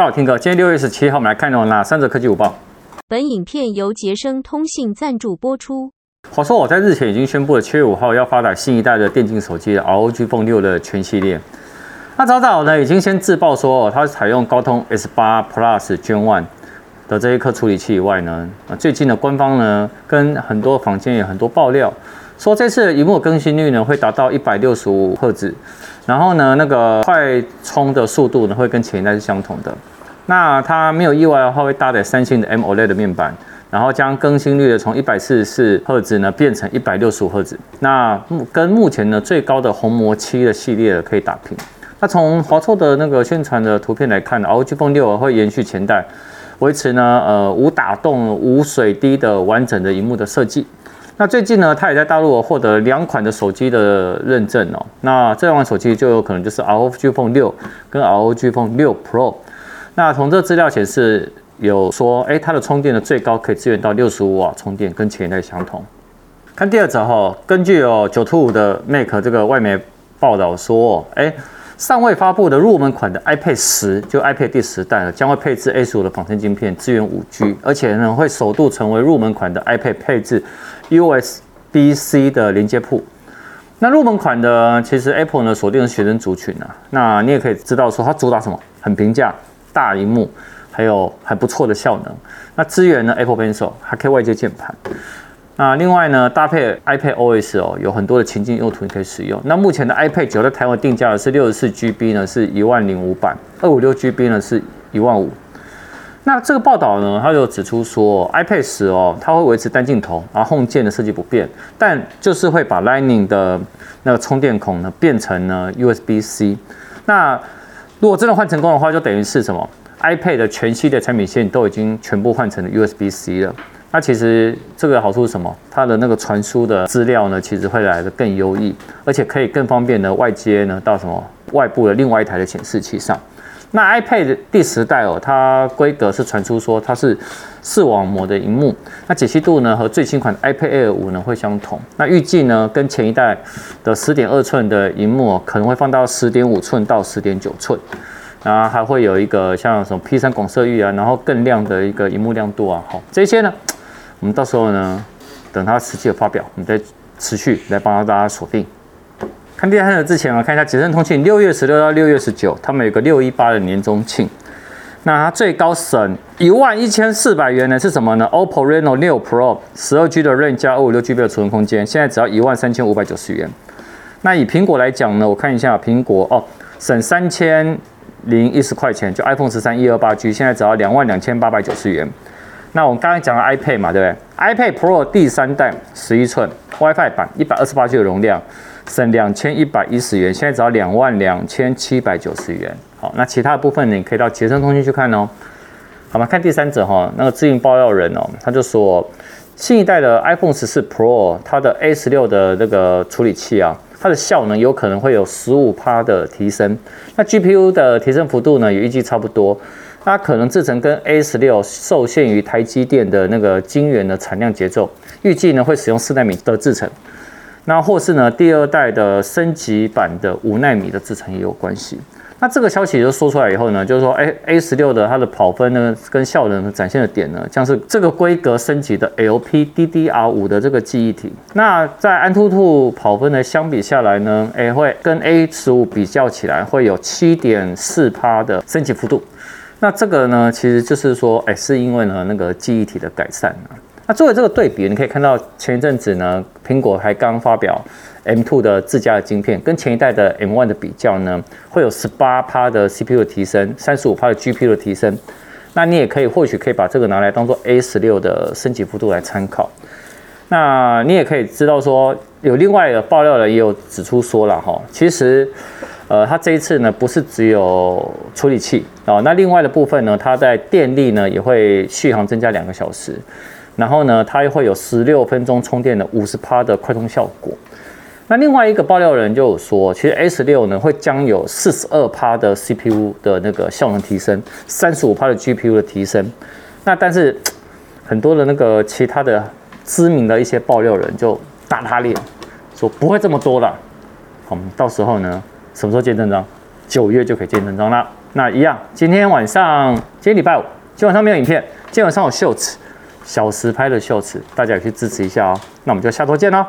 大家好，Tim 哥，今天六月十七号，我们来看到哪三则科技午报。本影片由杰生通信赞助播出。华硕在日前已经宣布了，七月五号要发表新一代的电竞手机 ROG Phone 六的全系列。那早早呢，已经先自曝说，它是采用高通 S 八 Plus Gen One 的这一颗处理器以外呢，啊最近的官方呢，跟很多坊间有很多爆料，说这次的荧幕更新率呢会达到一百六十五赫兹，然后呢，那个快充的速度呢会跟前一代是相同的。那它没有意外的话，会搭载三星的 M OLED 的面板，然后将更新率的从一百四十四赫兹呢变成一百六十五赫兹，那目跟目前呢最高的红魔七的系列可以打平。那从华硕的那个宣传的图片来看，ROG Phone 6会延续前代，维持呢呃无打洞、无水滴的完整的荧幕的设计。那最近呢，它也在大陆获得两款的手机的认证哦。那这两款手机就有可能就是 ROG Phone 6跟 ROG Phone 6 Pro。那从这资料显示，有说哎，它的充电的最高可以支援到六十五瓦充电，跟前一代相同。看第二则哈，根据有九兔五的 Make 这个外媒报道说，哎。尚未发布的入门款的 iPad 十，就 iPad 第十代了，将会配置 A 十五的仿生晶片，支援五 G，而且呢会首度成为入门款的 iPad 配置 USB-C 的连接埠。那入门款的其实 Apple 呢锁定的学生族群啊，那你也可以知道说它主打什么，很平价，大荧幕，还有还不错的效能。那支援呢 Apple Pencil，还可以外接键盘。那另外呢，搭配 iPad OS 哦，有很多的情境用途你可以使用。那目前的 iPad 九在台湾定价的是六十四 GB 呢，是一万零五百；二五六 GB 呢是一万五。那这个报道呢，它就指出说，iPad 十哦，它会维持单镜头，然后 Home 键的设计不变，但就是会把 Lightning 的那个充电孔呢变成呢 USB-C。那如果真的换成功的话，就等于是什么？iPad 的全系列产品线都已经全部换成了 USB-C 了。那其实这个好处是什么？它的那个传输的资料呢，其实会来得更优异，而且可以更方便的外接呢到什么外部的另外一台的显示器上。那 iPad 第十代哦，它规格是传出说它是视网膜的荧幕，那解析度呢和最新款 iPad Air 五呢会相同。那预计呢跟前一代的十点二寸的荧幕可能会放到十点五寸到十点九寸。然后还会有一个像什么 P 三广色域啊，然后更亮的一个荧幕亮度啊，好这些呢。我们到时候呢，等它实际的发表，我们再持续来帮大家锁定。看第三者之前啊，看一下捷胜通信六月十六到六月十九，他们有个六一八的年终庆。那它最高省一万一千四百元呢，是什么呢？OPPO Reno 六 Pro 十二 G 的 RAM 加二五六 GB 的储存空间，现在只要一万三千五百九十元。那以苹果来讲呢，我看一下苹果哦，省三千零一十块钱，就 iPhone 十三一二八 G，现在只要两万两千八百九十元。那我们刚才讲了 iPad 嘛，对不对？iPad Pro 第三代十一寸 WiFi 版，一百二十八 G 的容量，省两千一百一十元，现在只要两万两千七百九十元。好，那其他的部分你可以到捷升通讯去看哦。好吗？看第三者哈，那个知名爆料人哦，他就说新一代的 iPhone 十四 Pro 它的 A 十六的那个处理器啊，它的效能有可能会有十五趴的提升。那 GPU 的提升幅度呢，也预计差不多。它可能制成跟 A 十六受限于台积电的那个晶圆的产量节奏，预计呢会使用四奈米的制成，那或是呢第二代的升级版的五纳米的制程也有关系。那这个消息就说出来以后呢，就是说，哎，A 十六的它的跑分呢跟效能展现的点呢，像是这个规格升级的 LPDDR5 的这个记忆体，那在安兔兔跑分呢相比下来呢，哎会跟 A 十五比较起来会有七点四趴的升级幅度。那这个呢，其实就是说，哎，是因为呢那个记忆体的改善啊。那作为这个对比，你可以看到前一阵子呢，苹果还刚发表 M2 的自家的晶片，跟前一代的 M1 的比较呢，会有十八趴的 CPU 的提升，三十五趴的 GPU 的提升。那你也可以或许可以把这个拿来当做 A 十六的升级幅度来参考。那你也可以知道说，有另外一个爆料人也有指出说了哈，其实。呃，它这一次呢，不是只有处理器啊，那另外的部分呢，它在电力呢也会续航增加两个小时，然后呢，它会有十六分钟充电的五十趴的快充效果。那另外一个爆料人就有说，其实 S 六呢会将有四十二趴的 CPU 的那个效能提升，三十五趴的 GPU 的提升。那但是很多的那个其他的知名的一些爆料人就打他脸，说不会这么多了。我们到时候呢？什么时候见正章？九月就可以见正章了。那一样，今天晚上，今天礼拜五，今天晚上没有影片，今天晚上有秀词，小时拍的秀词，大家也去支持一下哦。那我们就下周见喽。